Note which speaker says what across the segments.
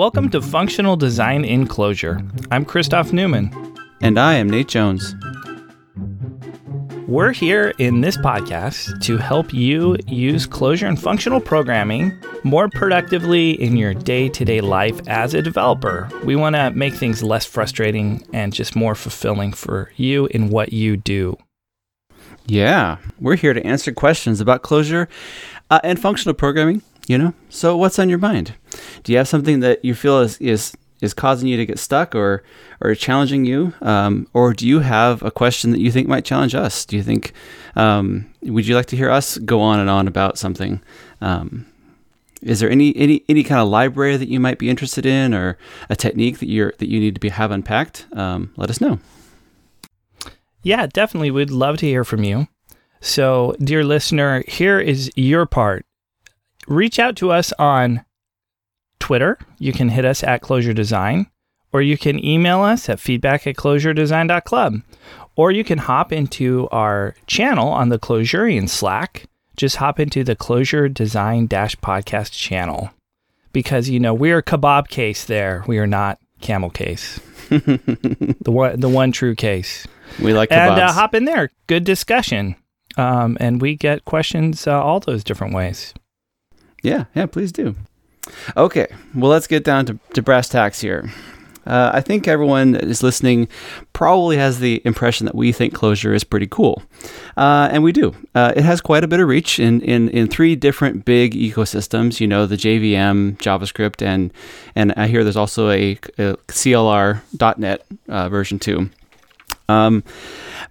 Speaker 1: Welcome to Functional Design in Clojure. I'm Christoph Neumann.
Speaker 2: And I am Nate Jones.
Speaker 1: We're here in this podcast to help you use Clojure and functional programming more productively in your day to day life as a developer. We want to make things less frustrating and just more fulfilling for you in what you do.
Speaker 2: Yeah, we're here to answer questions about Clojure uh, and functional programming. You know, so what's on your mind? Do you have something that you feel is, is is causing you to get stuck or or challenging you? Um, or do you have a question that you think might challenge us? Do you think um, would you like to hear us go on and on about something? Um, is there any, any any kind of library that you might be interested in or a technique that you're that you need to be have unpacked? Um, let us know.
Speaker 1: Yeah definitely. We'd love to hear from you. So dear listener here is your part. Reach out to us on Twitter. You can hit us at Clojure Design, or you can email us at feedback at clojuredesign.club. Or you can hop into our channel on the Clojurian Slack. Just hop into the Clojure Design Dash Podcast channel because, you know, we're kebab case there. We are not camel case. the one, the one true case.
Speaker 2: We like
Speaker 1: kebabs.
Speaker 2: And
Speaker 1: uh, hop in there. Good discussion. Um, and we get questions uh, all those different ways.
Speaker 2: Yeah, yeah, please do. Okay, well, let's get down to, to brass tacks here. Uh, I think everyone that is listening probably has the impression that we think Clojure is pretty cool. Uh, and we do. Uh, it has quite a bit of reach in, in, in three different big ecosystems, you know, the JVM, JavaScript, and, and I hear there's also a, a CLR.NET uh, version too. Um,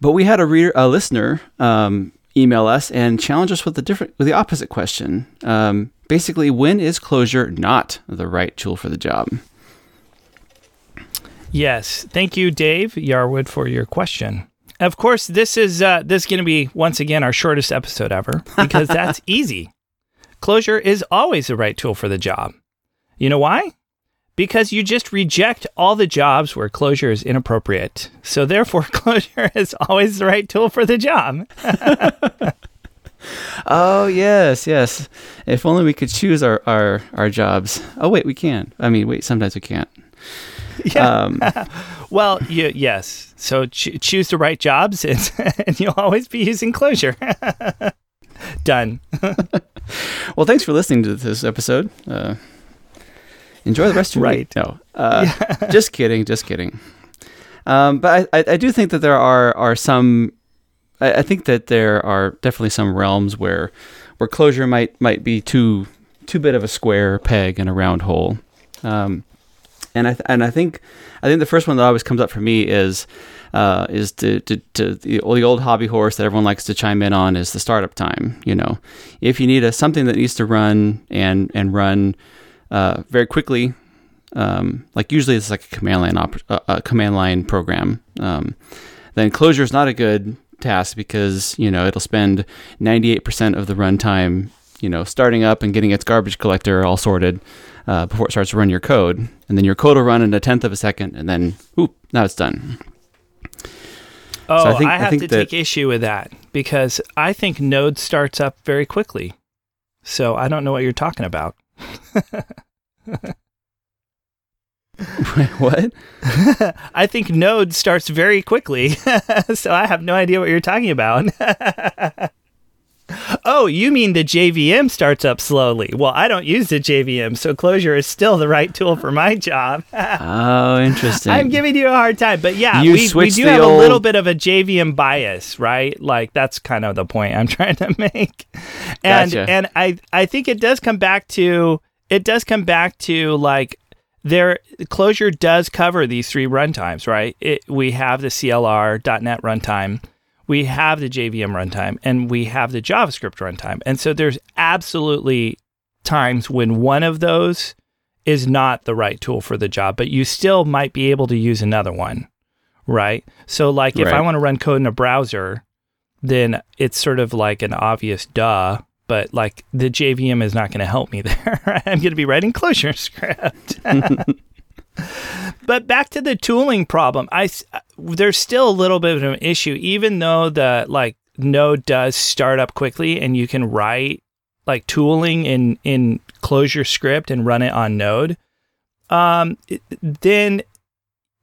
Speaker 2: but we had a, reader, a listener um, email us and challenge us with the different with the opposite question. Um, basically, when is Clojure not the right tool for the job?
Speaker 1: Yes, thank you, Dave Yarwood, for your question. Of course, this is uh, this is going to be once again our shortest episode ever because that's easy. Clojure is always the right tool for the job. You know why? Because you just reject all the jobs where Clojure is inappropriate. So therefore, Clojure is always the right tool for the job.
Speaker 2: oh yes, yes. If only we could choose our, our, our jobs. Oh wait, we can. I mean, wait, sometimes we can't.
Speaker 1: Yeah. Um, well, you, yes. So ch- choose the right jobs, and, and you'll always be using Clojure. Done.
Speaker 2: well, thanks for listening to this episode. Uh, enjoy the rest of your
Speaker 1: right.
Speaker 2: week. No, uh, yeah. just kidding, just kidding. Um, but I, I, do think that there are are some. I, I, think that there are definitely some realms where where Clojure might might be too too bit of a square peg in a round hole. Um, and I th- and I think I think the first one that always comes up for me is uh, is to, to, to the, the old hobby horse that everyone likes to chime in on is the startup time. You know, if you need a something that needs to run and and run uh, very quickly, um, like usually it's like a command line op- uh, a command line program, um, then Clojure is not a good task because you know it'll spend 98% of the runtime you know starting up and getting its garbage collector all sorted uh, before it starts to run your code. And then your code will run in a tenth of a second, and then, whoop, now it's done.
Speaker 1: Oh, so I, think, I, have I to that, take issue with that because I think Node starts up very quickly. So I don't know what you're talking about.
Speaker 2: what?
Speaker 1: I think Node starts very quickly. so I have no idea what you're talking about. Oh, you mean the JVM starts up slowly? Well, I don't use the JVM, so Clojure is still the right tool for my job.
Speaker 2: oh, interesting.
Speaker 1: I'm giving you a hard time, but yeah, you we, we do have old... a little bit of a JVM bias, right? Like that's kind of the point I'm trying to make. And
Speaker 2: gotcha.
Speaker 1: and I I think it does come back to it does come back to like there Clojure does cover these three runtimes, right? It, we have the CLR.NET runtime we have the JVM runtime and we have the JavaScript runtime. And so there's absolutely times when one of those is not the right tool for the job, but you still might be able to use another one, right? So, like if
Speaker 2: right.
Speaker 1: I want to run code in a browser, then it's sort of like an obvious duh, but like the JVM is not going to help me there. I'm going to be writing Clojure script. but back to the tooling problem, I there's still a little bit of an issue, even though the like node does start up quickly and you can write like tooling in in ClojureScript and run it on Node. um, then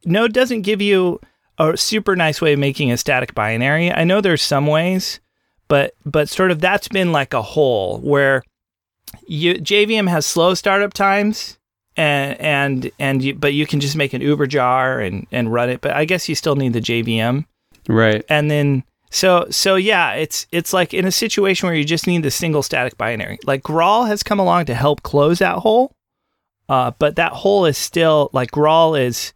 Speaker 1: Node doesn't give you a super nice way of making a static binary. I know there's some ways, but but sort of that's been like a hole where you JVM has slow startup times and and and you, but you can just make an Uber jar and and run it. But I guess you still need the JVM
Speaker 2: Right.
Speaker 1: and then so so yeah it's it's like in a situation where you just need the single static binary like graal has come along to help close that hole uh, but that hole is still like graal is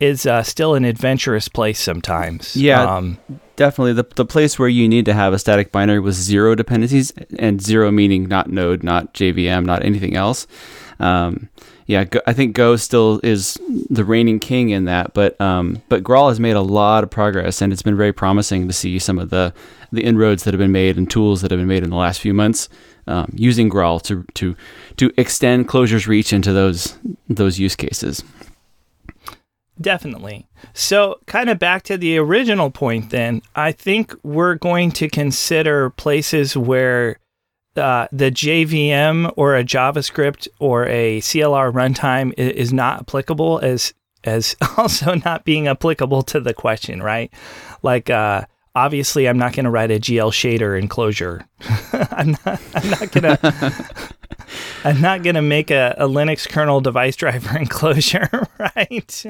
Speaker 1: is uh, still an adventurous place sometimes
Speaker 2: Yeah.
Speaker 1: um,
Speaker 2: Definitely. The, the place where you need to have a static binary with zero dependencies, and zero meaning not Node, not JVM, not anything else. Um, yeah, Go, I think Go still is the reigning king in that, but um, but Graal has made a lot of progress, and it's been very promising to see some of the the inroads that have been made and tools that have been made in the last few months um, using Graal to to to extend Clojure's reach into those those use cases.
Speaker 1: Definitely. So, kind of back to the original point, then, I think we're going to consider places where uh, the JVM or a JavaScript or a CLR runtime is not applicable as as also not being applicable to the question, right? Like, uh, obviously, I'm not going to write a GL shader in Clojure. I'm not. I'm not gonna. I'm not gonna make a, a Linux kernel device driver in Clojure, right?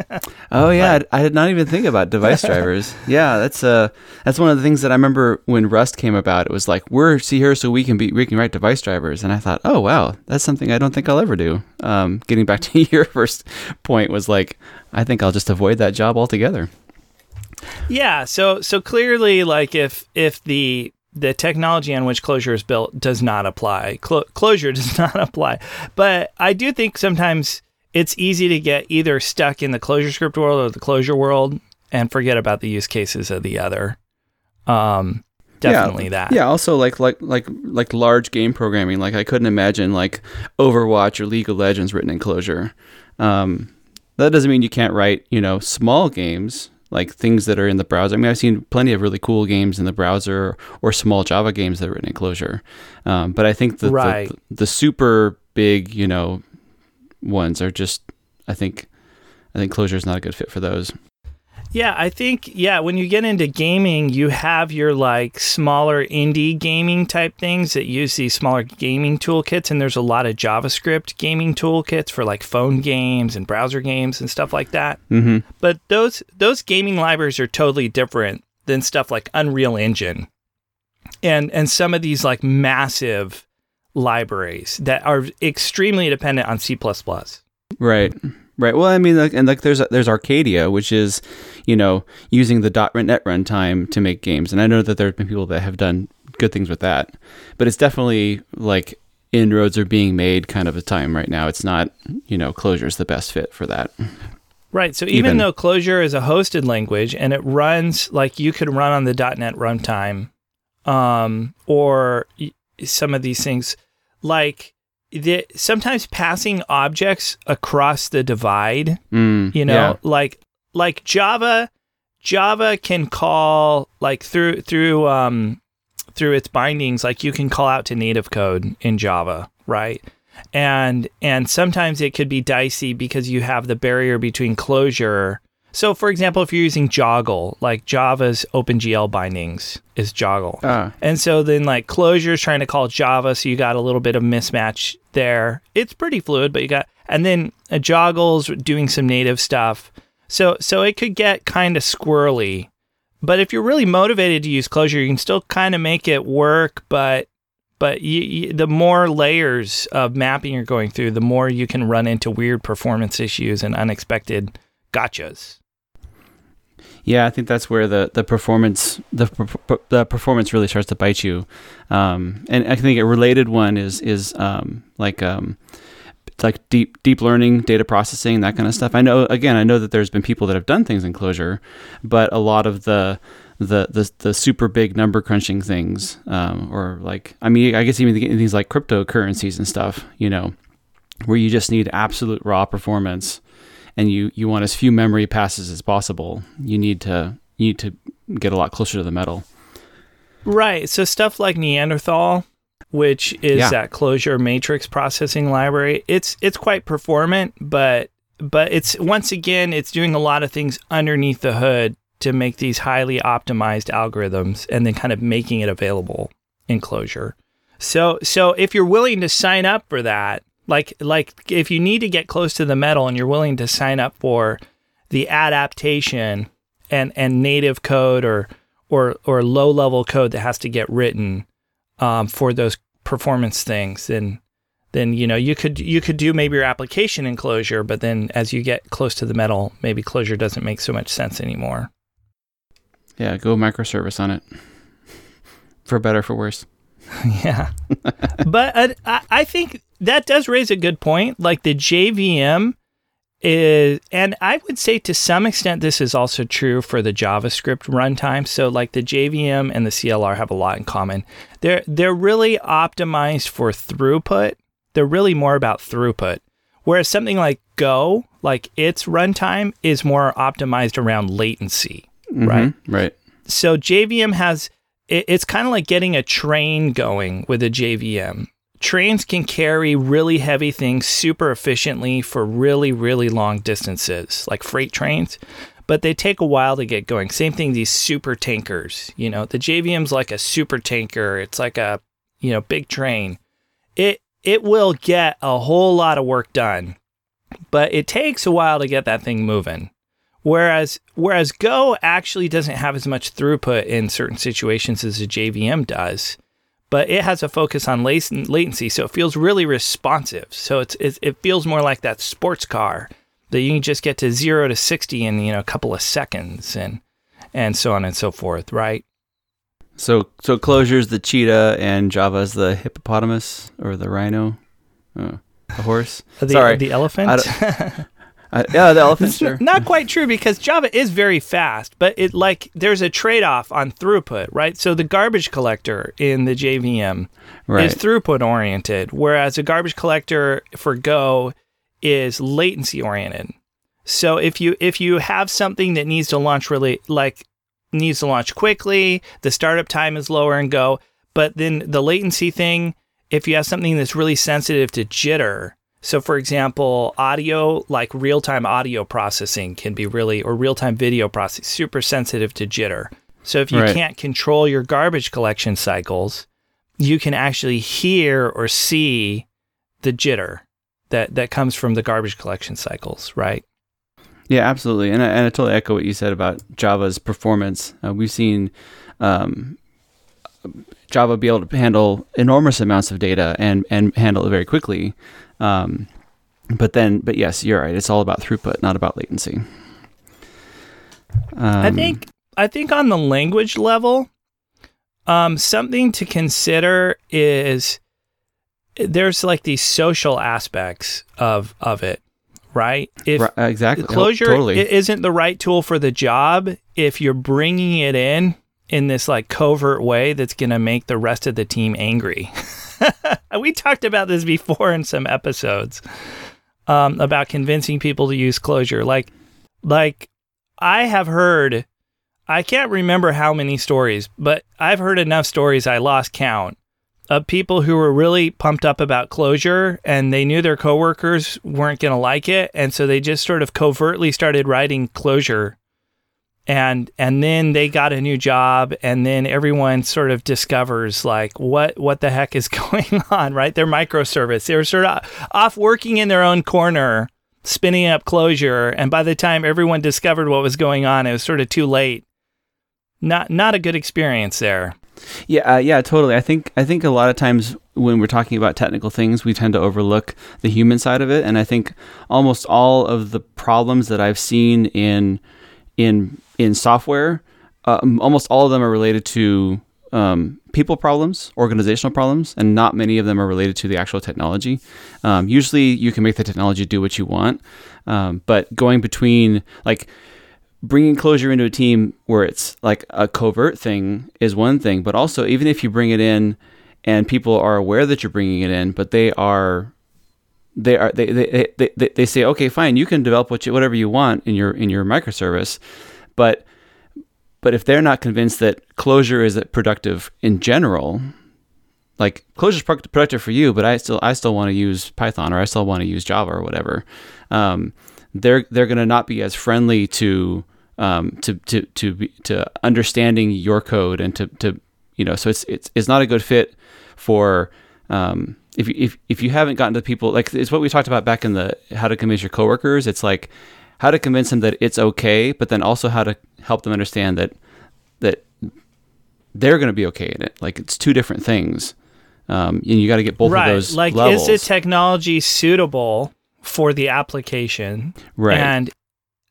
Speaker 2: Oh yeah, I, I did not even think about device drivers. yeah, that's uh that's one of the things that I remember when Rust came about. It was like we're see here so we can be we can write device drivers, and I thought, oh wow, that's something I don't think I'll ever do. Um, getting back to your first point was like, I think I'll just avoid that job altogether.
Speaker 1: Yeah, so so clearly, like if if the the technology on which Clojure is built does not apply, Clo- Clojure does not apply. But I do think sometimes it's easy to get either stuck in the ClojureScript world or the Clojure world and forget about the use cases of the other. Um, definitely
Speaker 2: yeah,
Speaker 1: that.
Speaker 2: Yeah, also like like like like large game programming. Like I couldn't imagine like Overwatch or League of Legends written in Clojure. Um, that doesn't mean you can't write you know small games like things that are in the browser. I mean, I've seen plenty of really cool games in the browser or small Java games that are written in Clojure. Um, but I think that
Speaker 1: Right.
Speaker 2: the, the super big you know ones are just I think I think Clojure is not a good fit for those.
Speaker 1: Yeah, I think yeah, when you get into gaming, you have your like smaller indie gaming type things that use these smaller gaming toolkits and there's a lot of JavaScript gaming toolkits for like phone games and browser games and stuff like that.
Speaker 2: hmm
Speaker 1: But those those gaming libraries are totally different than stuff like Unreal Engine. And and some of these like massive libraries that are extremely dependent on C++.
Speaker 2: Right. Right. Well, I mean, like, and like, there's there's Arcadia, which is, you know, using the .NET runtime to make games, and I know that there have been people that have done good things with that, but it's definitely like inroads are being made kind of a time right now. It's not, you know, Clojure is the best fit for that.
Speaker 1: Right. So even,
Speaker 2: Even-
Speaker 1: though Clojure is a hosted language and it runs like you could run on the .NET runtime, um, or y- some of these things, like the, sometimes passing objects across the divide,
Speaker 2: Mm,
Speaker 1: you know,
Speaker 2: yeah.
Speaker 1: like like Java, Java can call like through through um through its bindings, like you can call out to native code in Java, right? And and sometimes it could be dicey because you have the barrier between Clojure. So, for example, if you're using JOGL, like Java's OpenGL bindings is JOGL,
Speaker 2: Ah,
Speaker 1: and so then like Clojure is trying to call Java, so you got a little bit of mismatch there. It's pretty fluid, but you got and then uh, JOGL's doing some native stuff. So so it could get kind of squirrely. But if you're really motivated to use Clojure, you can still kind of make it work, but but you, you, the more layers of mapping you're going through, the more you can run into weird performance issues and unexpected gotchas.
Speaker 2: Yeah. I think that's where the the performance the the performance really starts to bite you. Um, and I think a related one is is um like um like deep deep learning, data processing, that kind of stuff. I know again, I know that there's been people that have done things in Clojure, but a lot of the the the, the super big number crunching things, um, or like I mean, I guess even things like cryptocurrencies and stuff, you know, where you just need absolute raw performance, and you you want as few memory passes as possible. You need to you need to get a lot closer to the metal.
Speaker 1: Right. So stuff like Neanderthal, which is
Speaker 2: Yeah.
Speaker 1: that Clojure matrix processing library, it's it's quite performant, but but it's once again, it's doing a lot of things underneath the hood to make these highly optimized algorithms and then kind of making it available in Clojure. So so if you're willing to sign up for that, like like if you need to get close to the metal and you're willing to sign up for the adaptation and and native code or or or low level code that has to get written um, for those performance things, then then you know you could you could do maybe your application in Clojure, but then as you get close to the metal, maybe Clojure doesn't make so much sense anymore.
Speaker 2: Yeah, go microservice on it. For better, for worse.
Speaker 1: yeah, but uh, I, I think that does raise a good point. Like the JVM is, and I would say to some extent this is also true for the JavaScript runtime. So like the JVM and the CLR have a lot in common. They're they're really optimized for throughput. They're really more about throughput. Whereas something like Go, like its runtime, is more optimized around latency,
Speaker 2: mm-hmm,
Speaker 1: right?
Speaker 2: Right.
Speaker 1: So JVM has it, it's kind of like getting a train going with a JVM trains can carry really heavy things super efficiently for really, really long distances, like freight trains, but they take a while to get going. Same thing, these super tankers. You know, the JVM's like a super tanker, it's like a, you know, big train. It, it will get a whole lot of work done, but it takes a while to get that thing moving. Whereas whereas Go actually doesn't have as much throughput in certain situations as a JVM does but it has a focus on latency, so it feels really responsive. So it's, it feels more like that sports car that you can just get to zero to sixty in you know a couple of seconds, and and so on and so forth, right?
Speaker 2: So so Clojure's the cheetah and Java's the hippopotamus or the rhino, oh, the horse.
Speaker 1: The,
Speaker 2: Sorry,
Speaker 1: the elephant.
Speaker 2: Uh, yeah, the elephant. Sure.
Speaker 1: Not quite true because Java is very fast, but it like there's a trade-off on throughput, right? So the garbage collector in the JVM right. is throughput oriented, whereas a garbage collector for Go is latency oriented. So if you if you have something that needs to launch really like needs to launch quickly, the startup time is lower in Go, but then the latency thing, if you have something that's really sensitive to jitter, so, for example, audio, like real time audio processing, can be really, or real time video processing, super sensitive to jitter. So, if you right. can't control your garbage collection cycles, you can actually hear or see the jitter that, that comes from the garbage collection cycles, right?
Speaker 2: Yeah, absolutely. And I, and I totally echo what you said about Java's performance. Uh, we've seen um, Java be able to handle enormous amounts of data and, and handle it very quickly. Um, but then, but yes, you're right. It's all about throughput, not about latency.
Speaker 1: Um, I think I think on the language level, um, something to consider is there's like these social aspects of of it, right?
Speaker 2: If right, exactly
Speaker 1: Clojure
Speaker 2: totally.
Speaker 1: isn't the right tool for the job, if you're bringing it in in this like covert way that's going to make the rest of the team angry. we talked about this before in some episodes um, about convincing people to use Clojure. Like, like I have heard, I can't remember how many stories, but I've heard enough stories I lost count of people who were really pumped up about Clojure and they knew their coworkers weren't going to like it, and so they just sort of covertly started writing Clojure and and then they got a new job and then everyone sort of discovers like what what the heck is going on right? Their microservice. They were sort of off working in their own corner spinning up Clojure and by the time everyone discovered what was going on it was sort of too late. Not not a good experience there.
Speaker 2: Yeah uh, yeah totally. I think i think a lot of times when we're talking about technical things we tend to overlook the human side of it and i think almost all of the problems that i've seen in in in software, uh, almost all of them are related to um, people problems, organizational problems, and not many of them are related to the actual technology. Um, usually, you can make the technology do what you want, um, but going between like bringing Clojure into a team where it's like a covert thing is one thing, but also even if you bring it in and people are aware that you're bringing it in, but they are they are they they, they, they, they say okay fine you can develop what you, whatever you want in your in your microservice but but if they're not convinced that Clojure is productive in general, like Clojure is productive for you, but I still I still want to use Python or I still want to use Java or whatever, um, they're they're going to not be as friendly to um, to to to be, to understanding your code and to to you know so it's it's it's not a good fit for um, if you, if if you haven't gotten to people like it's what we talked about back in the how to convince your coworkers. It's like how to convince them that it's okay but then also how to help them understand that that they're going to be okay in it. Like it's two different things. Um, and you got to get both
Speaker 1: right.
Speaker 2: of those
Speaker 1: like
Speaker 2: levels.
Speaker 1: is the technology suitable for the application?
Speaker 2: Right.
Speaker 1: And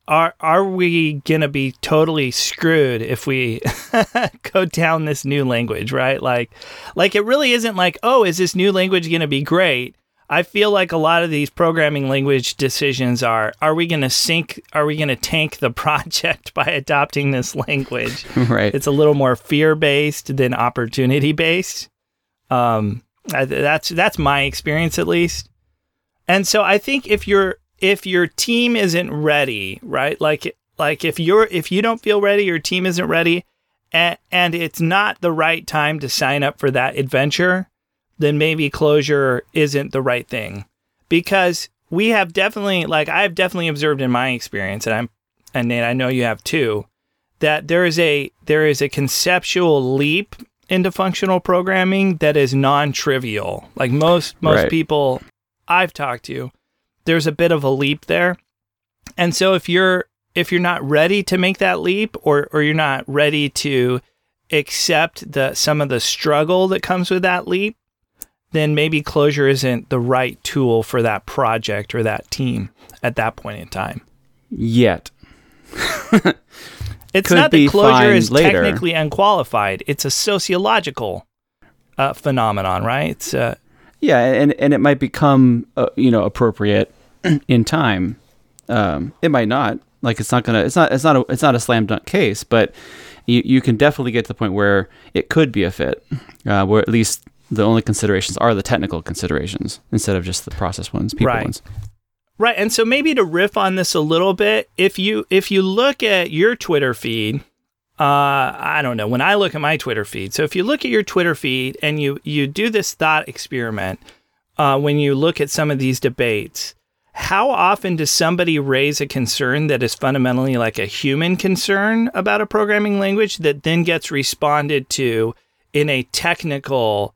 Speaker 1: are are we gonna be totally screwed if we go down this new language right? Like like it really isn't like oh is this new language gonna be great? I feel like a lot of these programming language decisions are are we gonna sink are we gonna tank the project by adopting this language?
Speaker 2: Right.
Speaker 1: It's a little more fear based than opportunity based um that's that's my experience at least. And so i think if you're if your team isn't ready, right? Like like if you're if you don't feel ready, your team isn't ready, and, and it's not the right time to sign up for that adventure, then maybe Clojure isn't the right thing. Because we have definitely like I've definitely observed in my experience, and I'm and Nate, I know you have too, that there is a there is a conceptual leap into functional programming that is non-trivial. Like most most
Speaker 2: Right.
Speaker 1: people I've talked to, there's a bit of a leap there. And so if you're if you're not ready to make that leap or or you're not ready to accept the some of the struggle that comes with that leap, then maybe Clojure isn't the right tool for that project or that team at that point in time.
Speaker 2: yet
Speaker 1: It's
Speaker 2: Could
Speaker 1: not that Clojure is
Speaker 2: later.
Speaker 1: technically unqualified. It's a sociological uh, phenomenon, right? It's uh,
Speaker 2: Yeah, and and it might become uh, you know appropriate in time. Um, it might not. Like it's not gonna. It's not. It's not. A, it's not a slam dunk case, but you you can definitely get to the point where it could be a fit, uh, where at least the only considerations are the technical considerations instead of just the process ones, people
Speaker 1: Right.
Speaker 2: ones.
Speaker 1: Right, and so maybe to riff on this a little bit, if you if you look at your Twitter feed, uh, I don't know. When I look at my Twitter feed, so if you look at your Twitter feed and you you do this thought experiment, uh, when you look at some of these debates, how often does somebody raise a concern that is fundamentally like a human concern about a programming language that then gets responded to in a technical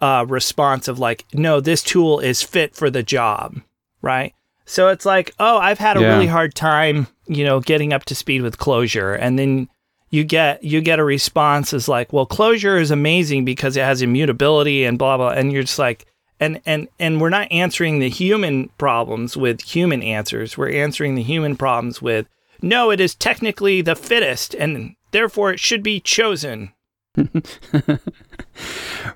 Speaker 1: uh, response of like, no, this tool is fit for the job, right? So it's like, oh, I've had a
Speaker 2: Yeah.
Speaker 1: really hard time, you know, getting up to speed with Clojure, and then you get you get a response is like, well, Clojure is amazing because it has immutability and blah blah, and you're just like, and and and we're not answering the human problems with human answers. We're answering the human problems with, no, it is technically the fittest, and therefore it should be chosen.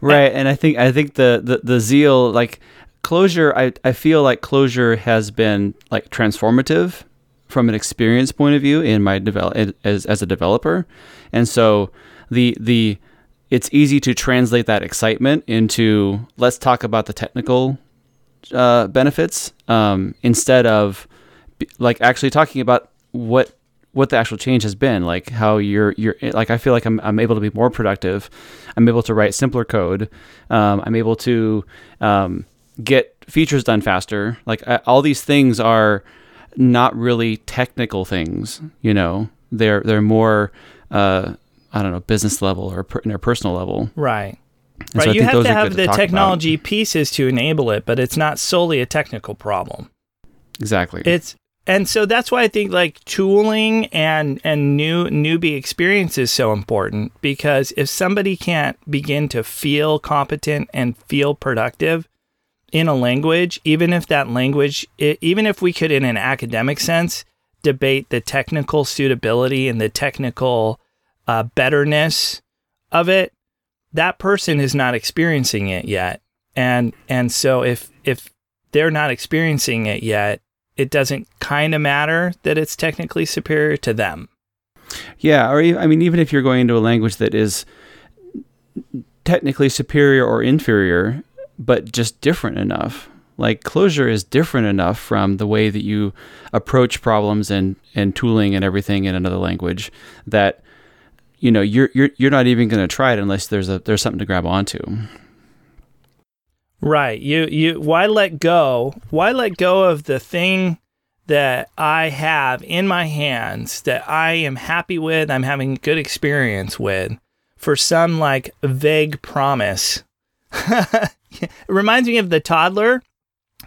Speaker 2: right and i think i think the the, the zeal like Clojure I, I feel like Clojure has been like transformative from an experience point of view in my develop as, as a developer. And so the the it's easy to translate that excitement into let's talk about the technical uh, benefits um, instead of like actually talking about what what the actual change has been like how you're you're like i feel like i'm, I'm able to be more productive. I'm able to write simpler code. Um, i'm able to um, get features done faster. Like I, all these things are not really technical things you know they're they're more uh, i don't know business level or per, personal level
Speaker 1: Right.
Speaker 2: And so
Speaker 1: right. You have to have the
Speaker 2: about.
Speaker 1: technology pieces to enable it, but it's not solely a technical problem.
Speaker 2: exactly
Speaker 1: It's and so that's why I think like tooling and and new newbie experience is so important because if somebody can't begin to feel competent and feel productive in a language, even if that language, even if we could, in an academic sense, debate the technical suitability and the technical uh, betterness of it, that person is not experiencing it yet, and and so if if they're not experiencing it yet, it doesn't kind of matter that it's technically superior to them.
Speaker 2: Yeah, or I mean, even if you're going into a language that is technically superior or inferior, but just different enough. Like Clojure is different enough from the way that you approach problems and, and tooling and everything in another language that you know you're you're you're not even going to try it unless there's a there's something to grab onto.
Speaker 1: Right. You you why let go? Why let go of the thing that I have in my hands that I am happy with, I'm having good experience with for some like vague promise. it reminds me of the toddler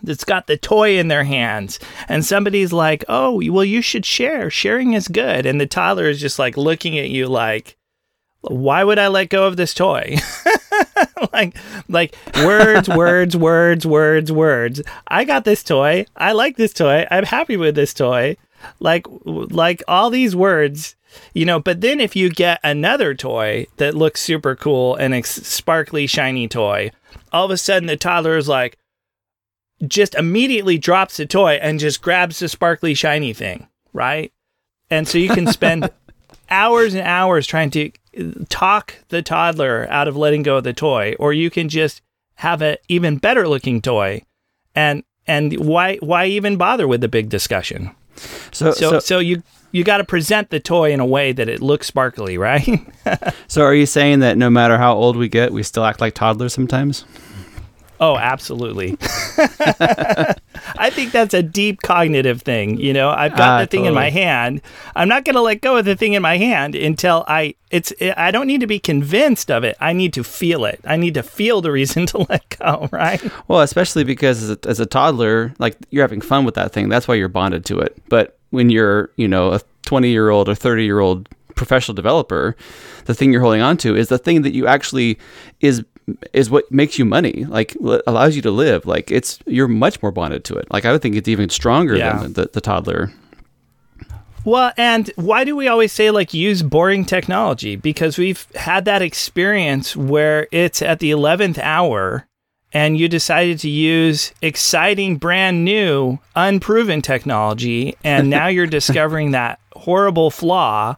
Speaker 1: that's got the toy in their hands and somebody's like, "Oh, well you should share. Sharing is good." And the toddler is just like looking at you like, "Why would I let go of this toy?" like like words, words, words, words, words. I got this toy. I like this toy. I'm happy with this toy. Like like all these words, you know, but then if you get another toy that looks super cool and a sparkly shiny toy, all of a sudden the toddler is like just immediately drops the toy and just grabs the sparkly shiny thing, right? And so you can spend hours and hours trying to talk the toddler out of letting go of the toy, or you can just have an even better looking toy, and and why why even bother with the big discussion? So so so, so you you got to present the toy in a way that it looks sparkly, right?
Speaker 2: so are you saying that no matter how old we get, we still act like toddlers sometimes?
Speaker 1: Oh, absolutely. I think that's a deep cognitive thing. You know, I've got ah, the thing totally. in my hand. I'm not going to let go of the thing in my hand until I it's it, I don't need to be convinced of it. I need to feel it. I need to feel the reason to let go, right?
Speaker 2: Well, especially because as a, as a toddler, like you're having fun with that thing. That's why you're bonded to it. But when you're, you know, a 20 year old or 30 year old professional developer, the thing you're holding on to is the thing that you actually is is what makes you money like allows you to live like it's you're much more bonded to it like i would think it's even stronger yeah. than the, the toddler
Speaker 1: well, and why do we always say like use boring technology? Because we've had that experience where it's at the 11th hour and you decided to use exciting, brand new, unproven technology. And now you're discovering that horrible flaw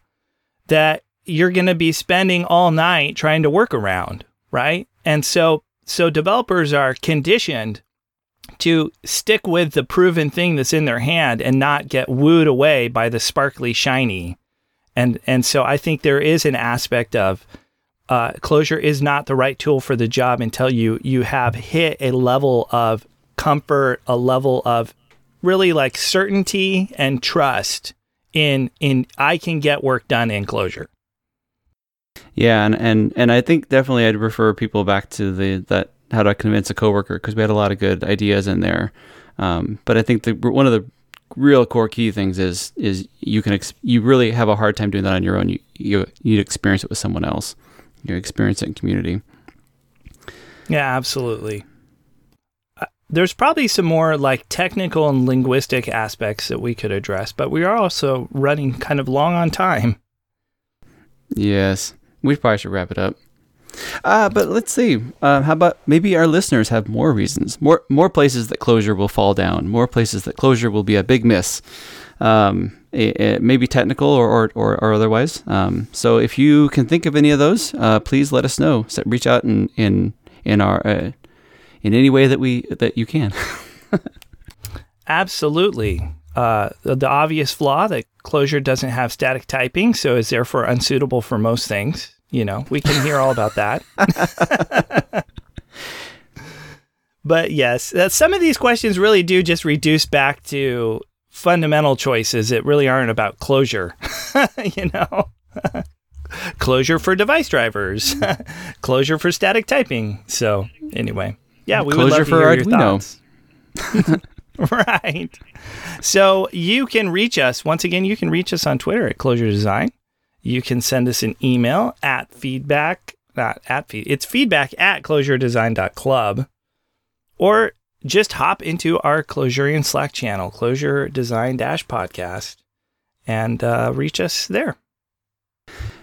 Speaker 1: that you're going to be spending all night trying to work around, right? And so so developers are conditioned to stick with the proven thing that's in their hand and not get wooed away by the sparkly shiny. And and so I think there is an aspect of uh, Clojure is not the right tool for the job until you you have hit a level of comfort, a level of really like certainty and trust in in I can get work done in Clojure.
Speaker 2: Yeah, and, and and I think definitely I'd refer people back to the that how to convince a coworker because we had a lot of good ideas in there. Um, but I think the one of the real core key things is is you can ex- you really have a hard time doing that on your own. You you you experience it with someone else. You experience it in community.
Speaker 1: Yeah, absolutely. Uh, there's probably some more like technical and linguistic aspects that we could address, but we are also running kind of long on time.
Speaker 2: Yes. We probably should wrap it up. Uh, but let's see. Uh, how about maybe our listeners have more reasons, more more places that Clojure will fall down, more places that Clojure will be a big miss, um, it, it maybe technical or or, or, or otherwise. Um, so if you can think of any of those, uh, please let us know. So reach out in in in our uh, in any way that we that you can.
Speaker 1: Absolutely. Uh, the, the obvious flaw that Clojure doesn't have static typing, so is therefore unsuitable for most things. You know, we can hear all about that. but yes, uh, some of these questions really do just reduce back to fundamental choices that really aren't about Clojure, you know, Clojure for device drivers, Clojure for static typing. So anyway, yeah, we Clojure would love to for hear your thoughts. right. So you can reach us. Once again, you can reach us on Twitter at Clojure Design. You can send us an email at feedback, not at feed, it's feedback at clojuredesign.club. Or just hop into our Clojurian Slack channel, Clojure Design Dash Podcast, and uh, reach us there.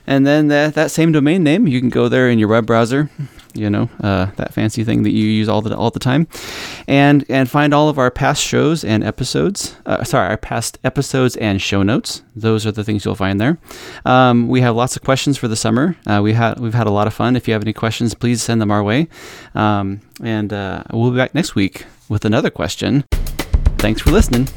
Speaker 2: And then that, that same domain name, you can go there in your web browser, you know, uh, that fancy thing that you use all the all the time, and and find all of our past shows and episodes. Uh, sorry, our past episodes and show notes. Those are the things you'll find there. Um, we have lots of questions for the summer. Uh, we had we've had a lot of fun. If you have any questions, please send them our way. Um, and uh, we'll be back next week with another question. Thanks for listening.